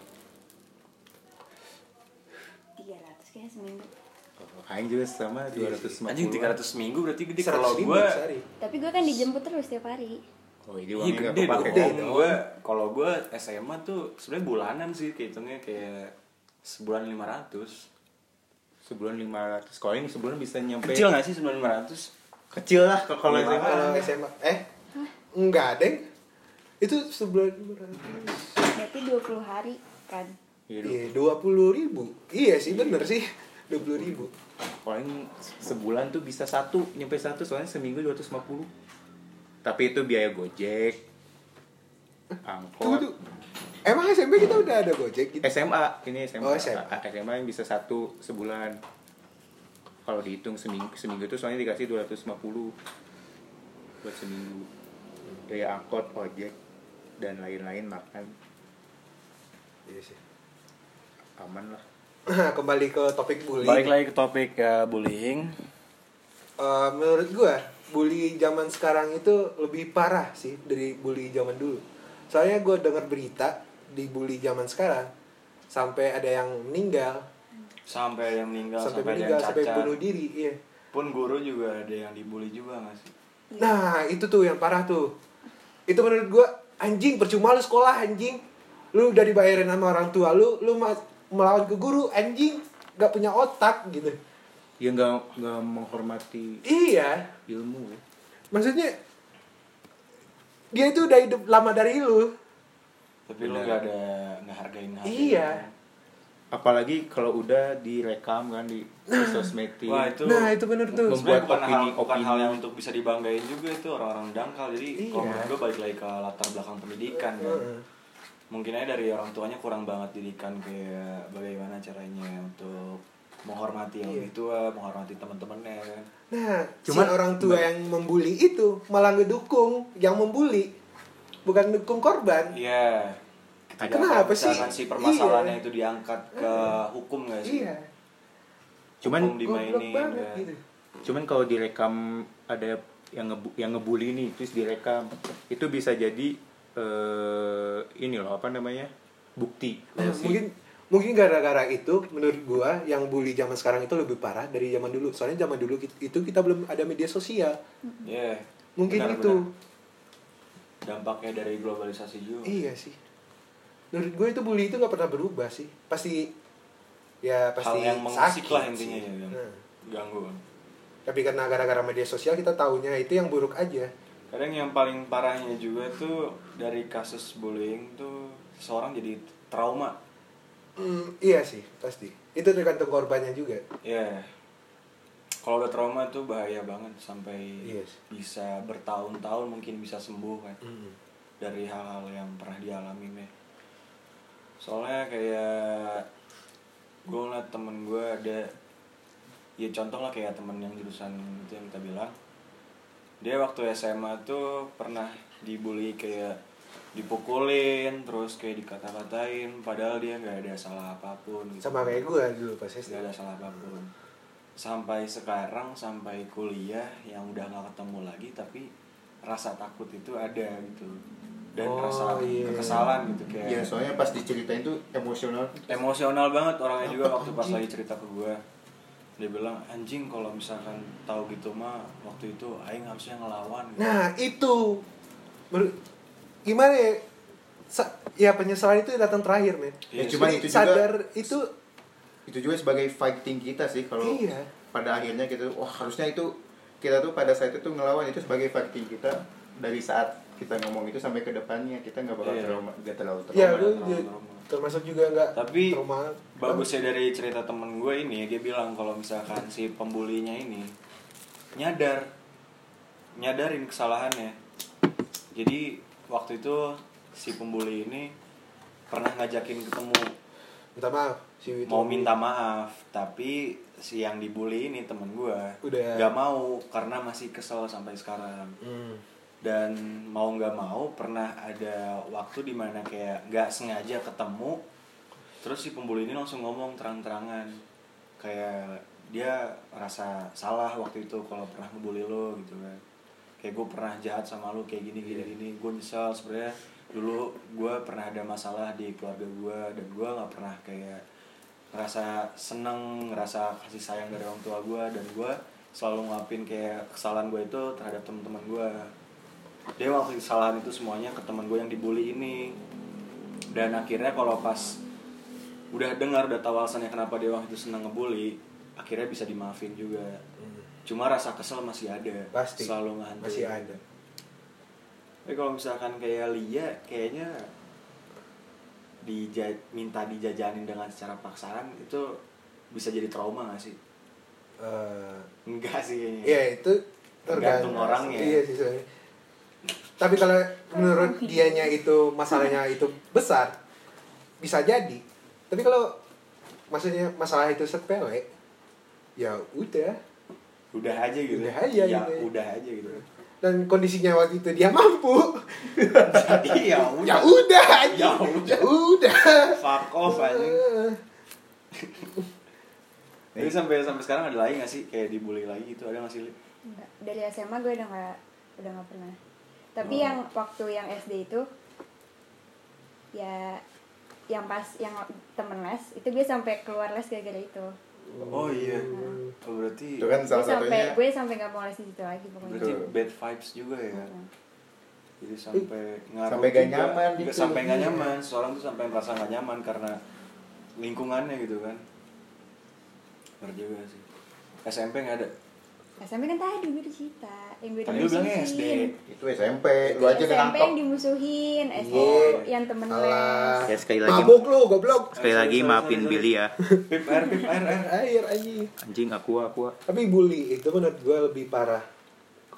300 kayaknya seminggu Oh, Aing juga sama 250 anjing 300 seminggu berarti gede 100 kalau sehari. tapi gue kan dijemput terus tiap hari Oh ini Iya uangnya nggak gede dong. Gue kalau gue SMA tuh sebenarnya bulanan sih kehitungnya kayak sebulan 500. Sebulan 500 Kalau ini sebulan bisa nyampe Kecil gak sih sebulan 500? Kecil lah kalau. SMA Kalau SMA, eh? Enggak, Deng. Itu sebulan berarti 20 hari kan Iya, Iya, dua puluh ribu. Iya sih, bener sih. Dua puluh ribu. paling sebulan tuh bisa satu nyampe satu soalnya seminggu 250 tapi itu biaya gojek Tunggu angkot. Emang SMP kita udah ada Gojek gitu? SMA ini SMA Oh, SMA. SMA yang bisa satu sebulan kalau dihitung seminggu seminggu itu soalnya dikasih 250 buat seminggu biaya angkot ojek dan lain-lain makan Iya sih. aman lah [clears throat] Kembali ke topik bullying. Balik lagi ke topik ya bullying. Eh, menurut gua bully zaman sekarang itu lebih parah sih dari bully zaman dulu. Soalnya gua dengar berita di bully zaman sekarang sampai ada yang meninggal, Sampai ada yang meninggal, sampai, sampai, ada meninggal, sampai bunuh diri, iya. Pun guru juga ada yang dibully juga gak sih? Nah, itu tuh yang parah tuh. Itu menurut gua anjing percuma lu sekolah anjing. Lu udah dibayarin sama orang tua lu, lu melawan ke guru anjing gak punya otak gitu. ya nggak nggak menghormati Iya, ilmu ya. maksudnya dia itu udah hidup lama dari lu. Tapi lu Benar. gak ada ngehargain hal Iya. apalagi kalau udah direkam kan di sosmed Wah itu Nah, itu bener tuh. Membuat bukan hal, opini- bukan opini. hal yang untuk bisa dibanggain juga itu orang-orang dangkal jadi Iya. kalau menurut gue balik lagi ke latar belakang pendidikan kan mungkin aja dari orang tuanya kurang banget didikan kayak bagaimana caranya untuk menghormati yang Iya. lebih tua menghormati teman-temannya kan Nah, Cuman- si orang tua yang membuli itu malah ngedukung yang membuli, bukan dukung korban. iya Ketika Kenapa sih? si permasalahannya Iya. itu diangkat ke hukum gak sih Iya. cuman Hukum dimainin banget kan. gitu. cuman kalau direkam ada yang ngebu yang ngebully nih terus direkam itu bisa jadi eh ini loh apa namanya bukti Nah, si- mungkin mungkin gara-gara itu menurut gua yang bully zaman sekarang itu lebih parah dari zaman dulu. Soalnya zaman dulu itu kita belum ada media sosial. Iya. Mungkin benar, itu. benar. Dampaknya dari globalisasi juga Iya sih. Menurut gue itu bully itu nggak pernah berubah sih. Pasti ya pasti hal yang sakit lah sih. intinya ya kan Nah, ganggu kan tapi karena gara-gara media sosial kita taunya itu yang buruk aja. kadang yang paling parahnya juga tuh dari kasus bullying tuh seseorang jadi trauma Hmm, iya sih pasti. Itu tergantung korbannya juga. ya kalau udah trauma tuh bahaya banget sampai Yes. bisa bertahun-tahun mungkin bisa sembuh kan Hmm. dari hal-hal yang pernah dialami nih soalnya kayak gue ngeliat temen gue ada ya contoh lah kayak temen yang jurusan itu yang kita bilang dia waktu SMA tuh pernah dibully kayak dipukulin terus kayak dikata-katain padahal dia nggak ada salah apa pun gitu. sama kayak gue dulu pas SD nggak ada salah apa pun sampai sekarang sampai kuliah yang udah nggak ketemu lagi tapi rasa takut itu ada gitu dan Oh, rasa iya. kekesalan gitu kayak Iya, soalnya pas diceritain tuh emosional. emosional banget orangnya juga waktu pas anjing? lagi cerita ke gue dia bilang anjing kalau misalkan tahu gitu mah waktu itu aing harusnya ngelawan gitu. nah itu Ber- gimana ya Sa- ya penyesalan itu datang terakhir men Iya, Ya, cuma Jadi itu juga sadar itu itu juga sebagai fighting kita sih kalau Iya. pada akhirnya kita wah harusnya itu kita tuh pada saat itu ngelawan itu sebagai fighting kita dari saat kita ngomong itu sampai ke depannya kita nggak bakal Iya. trauma nggak terlalu trauma ya trauma, trauma, dia trauma. termasuk juga nggak tapi trauma bagusnya dari cerita temen gue ini dia bilang kalau misalkan si pembulinya ini nyadar nyadarin kesalahannya jadi waktu itu si pembuli ini pernah ngajakin ketemu minta maaf si mau minta maaf tapi si yang dibully ini temen gue Udah. nggak mau karena masih kesel sampai sekarang. Hmm. dan mau nggak mau pernah ada waktu di mana kayak nggak sengaja ketemu terus si pembuli ini langsung ngomong terang-terangan. Kayak dia rasa salah waktu itu kalau pernah ngebully lo gitu kan. Kayak gue pernah jahat sama lo kayak gini gini gini. Gue nyesel sebenarnya dulu gue pernah ada masalah di keluarga gue dan gue nggak pernah kayak ngerasa seneng ngerasa kasih sayang dari orang tua gue dan gue selalu ngelakuin kayak kesalahan gue itu terhadap teman-teman gue dia waktu kesalahan itu semuanya ke teman gue yang dibully ini. Dan akhirnya kalau pas udah dengar udah tahu alasannya kenapa dia waktu itu seneng ngebully akhirnya bisa dimaafin juga. Cuma rasa kesel masih ada. Pasti. Selalu ngehantuin. Masih ada tapi kalau misalkan kayak Lia kayaknya dija minta dijajanin dengan secara paksaan itu bisa jadi trauma gak sih Eh, enggak sih kayaknya Iya itu Tergantung orangnya. Iya sih sebenarnya. Tapi kalau menurut dianya itu masalahnya itu besar, bisa jadi. Tapi kalau maksudnya masalah itu sepele, ya udah. udah aja gitu Udah aja ya gitu. udah aja gitu Dan kondisinya waktu itu dia mampu, jadi [laughs] ya udah ya udah, Ya aja. udah. ya udah. fuck off anjing [laughs] Eh, Tapi sampai sampai sekarang ada lagi gak sih kayak dibully lagi gitu ada gak sih? Enggak. dari SMA gue udah nggak udah nggak pernah tapi Oh. yang waktu yang SD itu ya yang pas yang temen les itu gue sampai keluar les gara-gara itu oh iya oh, berarti itu kan gue salah sampai satunya gue sampai nggak mau les di situ lagi pokoknya berarti bad vibes juga ya Heeh. jadi sampai ngaruh Sampai gak juga. nyaman Nggak gitu. sampai nggak Iya. nyaman seorang tuh sampai merasa nggak nyaman karena lingkungannya gitu kan benar juga sih SMP nggak ada SMP kan tadi gue cerita yang gue tadi lu bilangnya SD itu SMP lu aja SMP yang dimusuhin SD Iya. yang temen les. Ya sekali lagi Mabuk lu, goblok. sekali lagi maafin. Billy ya. pip air pip air air. Air anjing. anjing aku aku. Tapi bully itu menurut gue lebih parah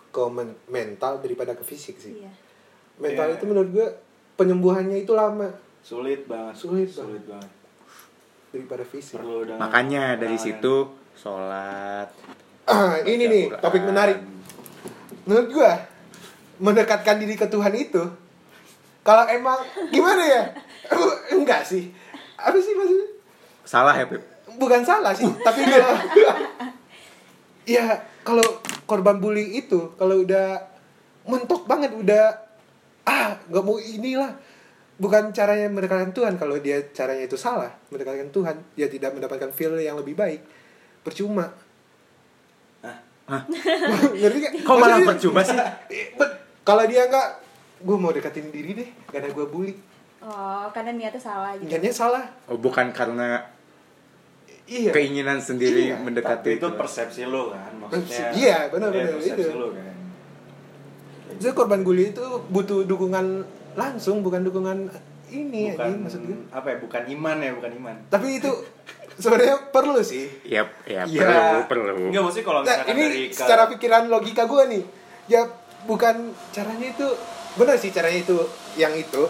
ke men- mental daripada ke fisik sih. iya. Mental Iya. itu menurut gue penyembuhannya itu lama. Sulit banget. Sulit sulit banget. Daripada fisik. perlu makanya dari situ sholat ini nih Quran. topik menarik. Menurut gue mendekatkan diri ke Tuhan itu kalau emang gimana ya? [laughs] Enggak sih. Apa sih maksudnya? salah ya Pip Bukan salah sih, [laughs] tapi kalau ya kalau korban bully itu kalau udah mentok banget udah ah nggak mau inilah bukan caranya mendekatkan Tuhan kalau dia caranya itu salah mendekatkan Tuhan dia tidak mendapatkan feel yang lebih baik percuma Hah? [laughs] ngerti gak? Kok malah Maksudnya- percuma sih? [laughs] Kalau dia nggak gue mau deketin diri deh karena gue bully oh karena niatnya salah gitu niatnya salah oh bukan karena iya keinginan sendiri Iya, mendekati tapi itu persepsi lo kan maksudnya Iya, benar, Iya, itu. lo kan Jadi korban bully itu butuh dukungan langsung bukan dukungan ini bukan anjing maksud gue. apa ya bukan iman ya bukan iman Tapi itu [laughs] sebenarnya perlu sih. ya ya Iya. perlu perlu Enggak maksudnya kalau Nah, misalkan ini dari ke- secara pikiran logika gue nih. Ya bukan caranya itu benar sih caranya itu yang itu.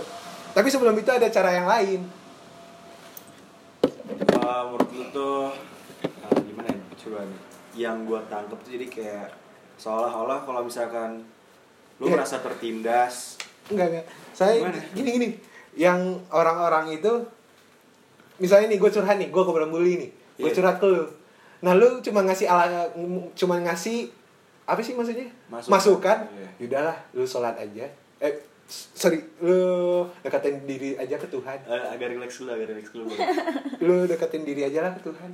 Tapi sebelum itu ada cara yang lain. uh, menurut lu tuh eh, gimana ya coba nih yang gue tangkep tuh jadi kayak seolah-olah kalau misalkan lu Iya. merasa tertindas Enggak, enggak. Saya Gimana? gini gini. Yang orang-orang itu misalnya nih gue curhat nih, gue ke bully nih. Gue Iya. curhat ke lu. Nah, lu cuma ngasih ala cuma ngasih apa sih maksudnya? Masukan. Masukan. Iya. Yaudahlah, lu sholat aja. Eh, sorry, lu deketin diri aja ke Tuhan. Eh, agak relax dulu agak relax dulu. [laughs] Lu deketin diri aja lah ke Tuhan.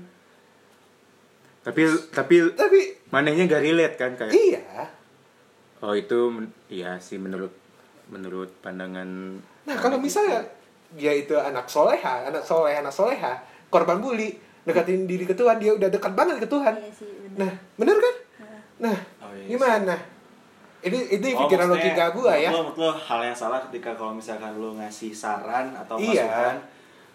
Tapi tapi Tapi manehnya gak relate kan kayak iya. oh itu iya sih menurut menurut pandangan Nah, kalau misalnya dia itu anak soleha, anak soleh, anak soleha, korban bully, deketin diri ke Tuhan, dia udah dekat banget ke Tuhan. Iya sih, bener. Nah, bener kan? Nah, Oh, iya gimana? Ini itu Oh, pikiran logika gua ya. menurut Lo, lo hal yang salah ketika kalau misalkan lo ngasih saran atau Iya. masukan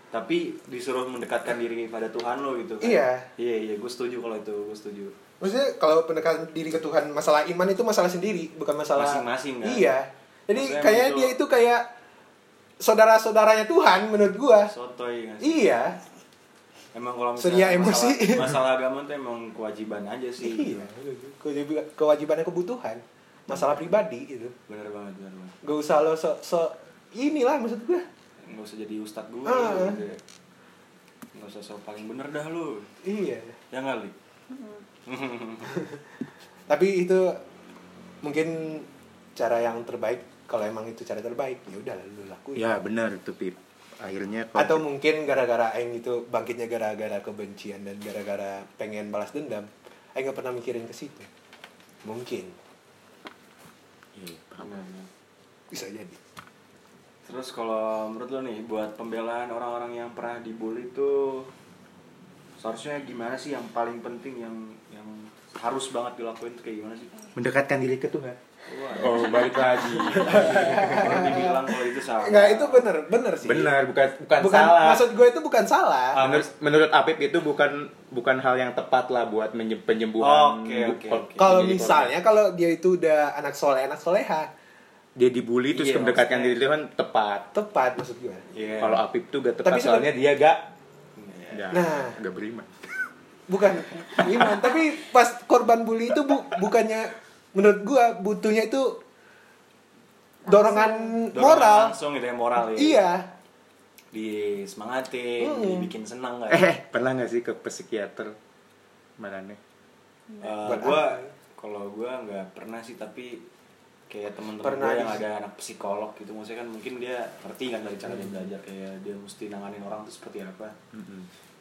tapi disuruh mendekatkan diri pada Tuhan lo gitu kan. Iya. Iya, iya, gue setuju kalau itu, gue setuju. Maksudnya kalau pendekatan diri ke Tuhan masalah iman itu masalah sendiri, bukan masalah Masing-masing, kan? Iya. Jadi Maksudnya kayak emang dia itu- itu kayak saudara-saudaranya Tuhan menurut gua. Sotoy nggak sih? Iya. Emang kalau misalnya emosi. masalah, masalah agama tuh emang kewajiban aja sih. Iya. Kewajiban kewajibannya kebutuhan. Masalah pribadi gitu. Bener banget, bener banget. Gak usah lo so, so inilah maksud gua. Nggak usah jadi ustadz gue Ah. gitu ya. Nggak usah so paling bener dah lu. Iya. Ya nggak, Li? [laughs] Tapi itu mungkin cara yang terbaik kalau emang itu cara terbaik ya udah lu lakuin. ya benar itu pip akhirnya kalau Atau mungkin gara-gara aing itu bangkitnya gara-gara kebencian dan gara-gara pengen balas dendam, aing gak pernah mikirin ke situ. Mungkin Iya, paham. Bener. bisa jadi. Terus kalau menurut lo nih buat pembelaan orang-orang yang pernah dibully itu seharusnya gimana sih yang paling penting yang yang harus banget dilakuin tuh kayak gimana sih? mendekatkan diri ke Tuhan oh balik lagi dibilang kalau itu salah. Enggak itu bener bener sih. benar bukan bukan, Bukan salah maksud gue itu bukan salah. menurut menurut Apip itu bukan bukan hal yang tepat lah buat penyembuhan Oke, oke. Kalau misalnya kalau dia itu udah anak soleh anak soleha dia dibully terus Iya, mendekatkan diri Tuhan tepat tepat maksud gue. Iya. kalau Apip tuh gak tepat Tapi soalnya dia gak Iya. gak, Nah. gak beriman Bukan iman, tapi pas korban bully itu bu, bukannya menurut gua butuhnya itu dorongan Dorongan moral. langsung gitu ya moral ya. Iya. Disemangatin, Hmm. dibikin senang nggak? eh pernah gak sih ke psikiater mana nih Eh, gua apa? kalau gua nggak pernah sih tapi kayak temen-temen Pernah gue yang ada anak psikolog gitu maksudnya kan mungkin dia ngerti kan dari cara dia belajar kayak dia mesti nanganin orang tuh seperti apa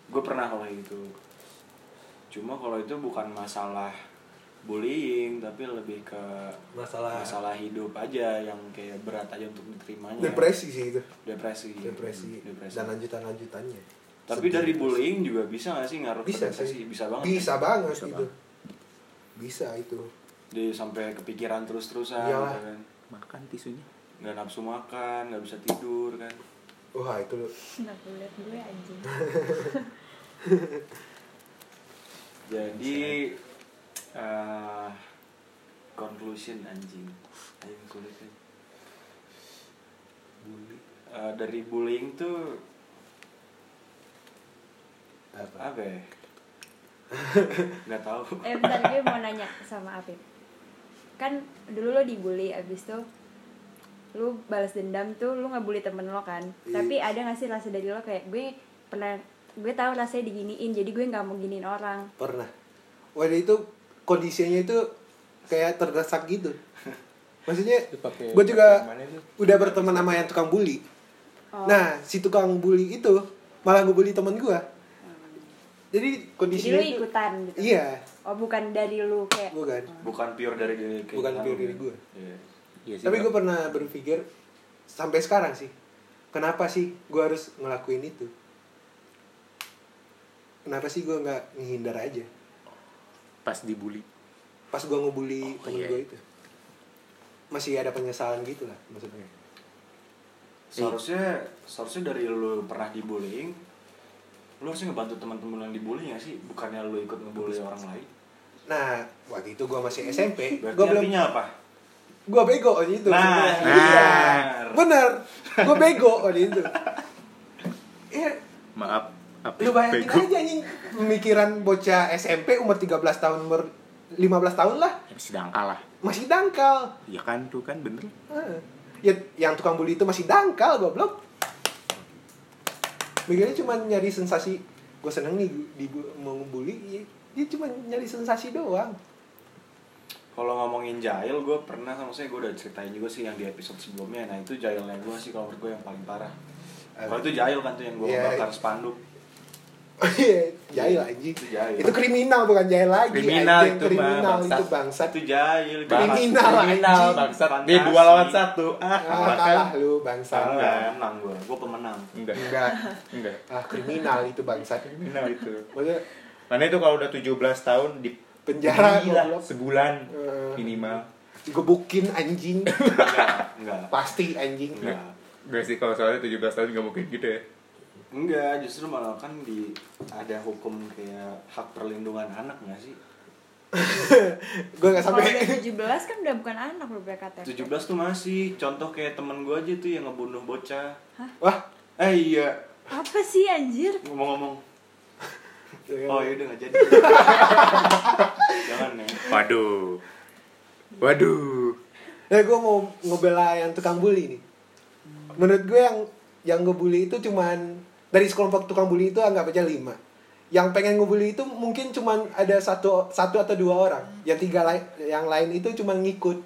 gue pernah kalau gitu cuma kalau itu bukan masalah bullying tapi lebih ke Masalah masalah hidup aja yang kayak berat aja untuk diterimanya depresi sih itu. depresi Depresi, depresi. dan lanjutan-lanjutannya. tapi Sedih, dari depresi. bullying juga bisa gak sih ngaruh bisa ke depresi sih. bisa banget Bisa kan? banget Bisa itu. banget. Bisa itu. dia sampai kepikiran terus-terusan Iyalah. gitu kan makan tisunya nggak nafsu makan nggak bisa tidur kan Wah, itu lu liat gue anjing? [laughs] jadi eh conclusion anjing. Anjing sulit kan bully. Eh, dari bullying tuh apa? apa ya? [laughs] Nggak tahu. Eh bentar gue mau nanya sama Apip. Kan dulu lo dibully abis tuh Lu balas dendam tuh lu ngebully temen lo kan. Iya. Tapi ada gak sih rasa dari lo kayak gue pernah Gue tahu rasanya diginiin jadi gue gak mau giniin orang. Pernah. Waktu itu kondisinya itu kayak terdesak gitu. [laughs] Maksudnya Itu gue juga itu? udah berteman sama yang tukang bully. Oh. Nah, si tukang bully itu malah ngebully temen gue. Jadi Jadi kondisinya lu itu- ikutan gitu Iya, Oh bukan dari lu kayak bukan. bukan pure dari diri Bukan keinginan pure lu, dari gua. Iya. Iya sih, Tapi gue pernah berpikir sampai sekarang sih, kenapa sih gue harus ngelakuin itu? Kenapa sih gue nggak menghindar aja? Pas dibully Pas gue ngebully Oh, temen iya. gue itu, masih ada penyesalan gitu lah maksudnya. seharusnya seharusnya dari lu pernah dibullying lu harusnya ngebantu teman-teman yang dibully nggak sih bukannya lu ikut ngebully orang lain Nah, waktu itu gue masih SMP, berarti gue belum, artinya apa gue bego waktu itu. Nah, sebenarnya. nah. Iya, bener, gue bego waktu itu. Iya, maaf Lu bayangin bego. aja anjing pemikiran bocah SMP umur 13 tahun umur 15 tahun lah Ya, masih dangkal lah masih dangkal. ya kan tuh kan bener Heeh. Ya, yang tukang bully itu masih dangkal goblok. Mikirnya cuma nyari sensasi. Gue seneng nih di mau bully, ya, dia cuma nyari sensasi doang. Kalau ngomongin jahil, gue pernah sama saya gue udah ceritain juga sih yang di episode sebelumnya. Nah itu jahilnya gue sih kalau menurut gue yang paling parah. Kalau itu jahil kan tuh yang gue Iya. bakar spanduk. [laughs] Iya, jahil anjing. Itu jahil. Itu kriminal bukan jahil lagi. Kriminal anjing. itu, kriminal Bang, itu bangsat. bangsat. Itu jahil. Kriminal, kriminal Fantasi. dia dua lawan satu ah, Ah, kalah lu bangsat. Salah. Enggak, menang gue. Gue pemenang. enggak Enggak. enggak Ah, kriminal itu bangsat. kriminal itu Maksudnya mana itu kalau udah 17 tahun di penjara Gila, sebulan Eh. minimal Digebukin anjing. Enggak, enggak. Pasti anjing. Enggak. Enggak sih kalau soalnya 17 tahun nggak mungkin gitu ya Enggak, justru malah kan di ada hukum kayak hak perlindungan anak nggak sih? [laughs] Gue gak Kalau sampai udah 17 kan udah bukan anak lo BKTP 17 tuh masih contoh kayak temen gue aja tuh yang ngebunuh bocah. Wah. Eh iya, Apa sih anjir? ngomong-ngomong. Oh iya udah nggak jadi. Jangan ya. waduh waduh Nah, gue mau ngebela yang tukang bully nih. Menurut gue yang yang ngebully itu cuman dari sekelompok tukang bully itu anggap aja lima. Yang pengen ngebully itu mungkin cuman ada satu satu atau dua orang. Yang tiga lain yang lain itu cuma ngikut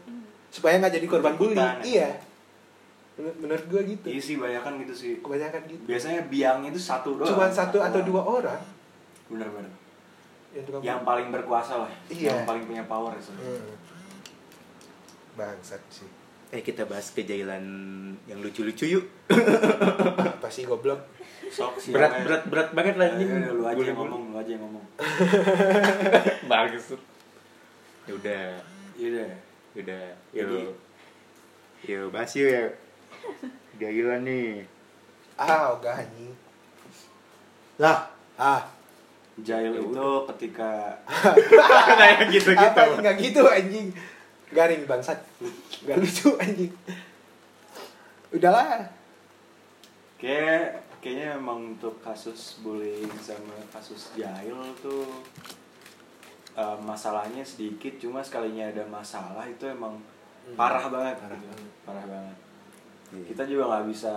supaya nggak jadi korban bully. Ikutan, Iya. ya. Menur- Menurut gue gitu. Iya sih banyak kan gitu sih. Kebanyakan gitu. Biasanya biang itu satu doang. Cuman satu atau dua orang Bener-bener. yang tukang Yang bully. paling berkuasa lah. Iya. Yang paling punya power sebenarnya. Hmm. Bangsat sih. eh kita bahas kejahilan yang lucu-lucu yuk Apa sih goblok? Sok berat berat berat banget lah Ya, ini udah, lu aja yang ngomong, lu aja yang ngomong. [laughs] bagus ya udah Iya deh. ya udah Jadi? yuk yuk bahas yuk ya kejahilan nih Ah, ogah anjing. Lah, ah. Jahil itu ketika [laughs] kayak gitu gitu Apa enggak gitu anjing. Garing bangsat. Gak lucu anjing. Udahlah. kayak kayaknya emang untuk kasus bullying sama kasus jahil tuh eh, masalahnya sedikit cuma sekalinya ada masalah itu emang parah banget Parah gitu. banget. parah banget Iya. kita juga nggak bisa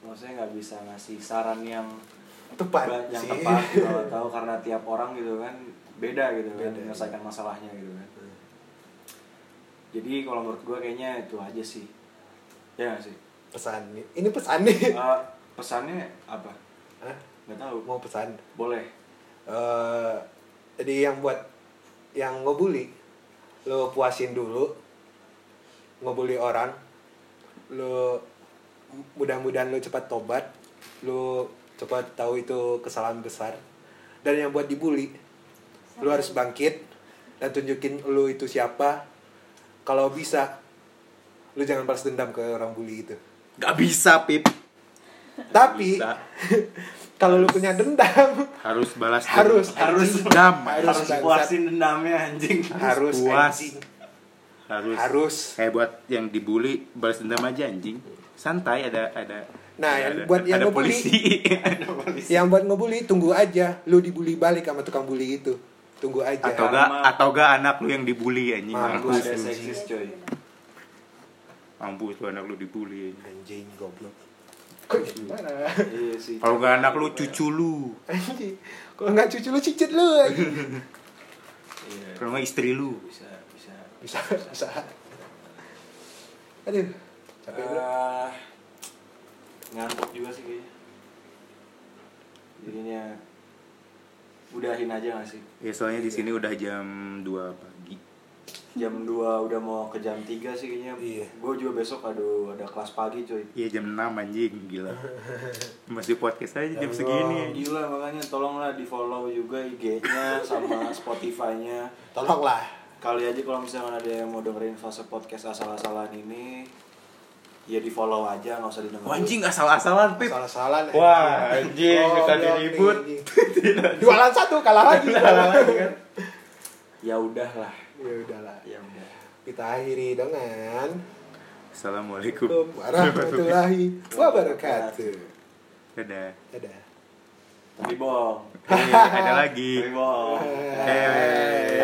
maksudnya nggak bisa ngasih saran yang Tepat yang sih. tepat kalau [laughs] tahu karena tiap orang gitu kan beda gitu kan Beda. menyelesaikan masalahnya gitu kan jadi kalau menurut gue kayaknya itu aja sih ya nggak sih Pesan. Ini pesan nih. Eh, pesannya apa? Hah? nggak tahu. Mau pesan. boleh. Eh jadi yang buat yang ngebully lo puasin dulu ngebully orang lo mudah-mudahan lo cepat tobat lo cepat tahu itu kesalahan besar dan yang buat dibully lo harus bangkit dan tunjukin lo itu siapa. Kalau bisa lo jangan balas dendam ke orang bully itu. Gak bisa pip tapi [laughs] kalau lo punya dendam harus balas Harus, harus dendam. Harus, puasin dendamnya anjing. Harus puas. anjing. harus. Harus. Kayak buat yang dibully balas dendam aja anjing. Santai ada ada. Nah, ada, yang ada- buat yang ada ngebully. polisi. [laughs] Ada polisi. yang buat ngebully tunggu aja. Lu dibully balik sama tukang bully itu. Tunggu aja. Atau gak atau gak anak lu yang dibully anjing. Mampus. ada lu. seksis coy. Mampus lu anak lu dibully anjing. anjing goblok kok gimana iya sih. Kalau gak anak lu cucu lu. Kalau nggak cucu lu cicit lu iya. kalau gak istri lu. Bisa bisa. Bisa bisa. Aduh. Capek bro. Eh, ngantuk juga sih kayaknya. Jadinya udahin aja gak sih? Ya soalnya di sini udah jam 2 pagi jam 2 udah mau ke jam 3 sih kayaknya. Iya. gue juga besok aduh ada kelas pagi coy iya jam 6 anjing gila. [laughs] Masih podcast aja jam segini. gila makanya tolonglah di follow juga IG-nya sama Spotify-nya. Tolonglah. Kali aja kalau misalkan ada yang mau dengerin fase podcast asal-asalan ini ya di follow aja nggak usah didengerin. Wah, anjing asal-asalan pip. Salah salah Wah, anjing, minta diribut. jualan satu kalah lagi. Kan? ya udah lah ya udahlah. Ya udah. Kita akhiri dengan assalamualaikum. Warahmatullahi wabarakatuh. Dadah. Dadah. Tapi bohong. Eh, ada lagi. Tapi bohong. Eh,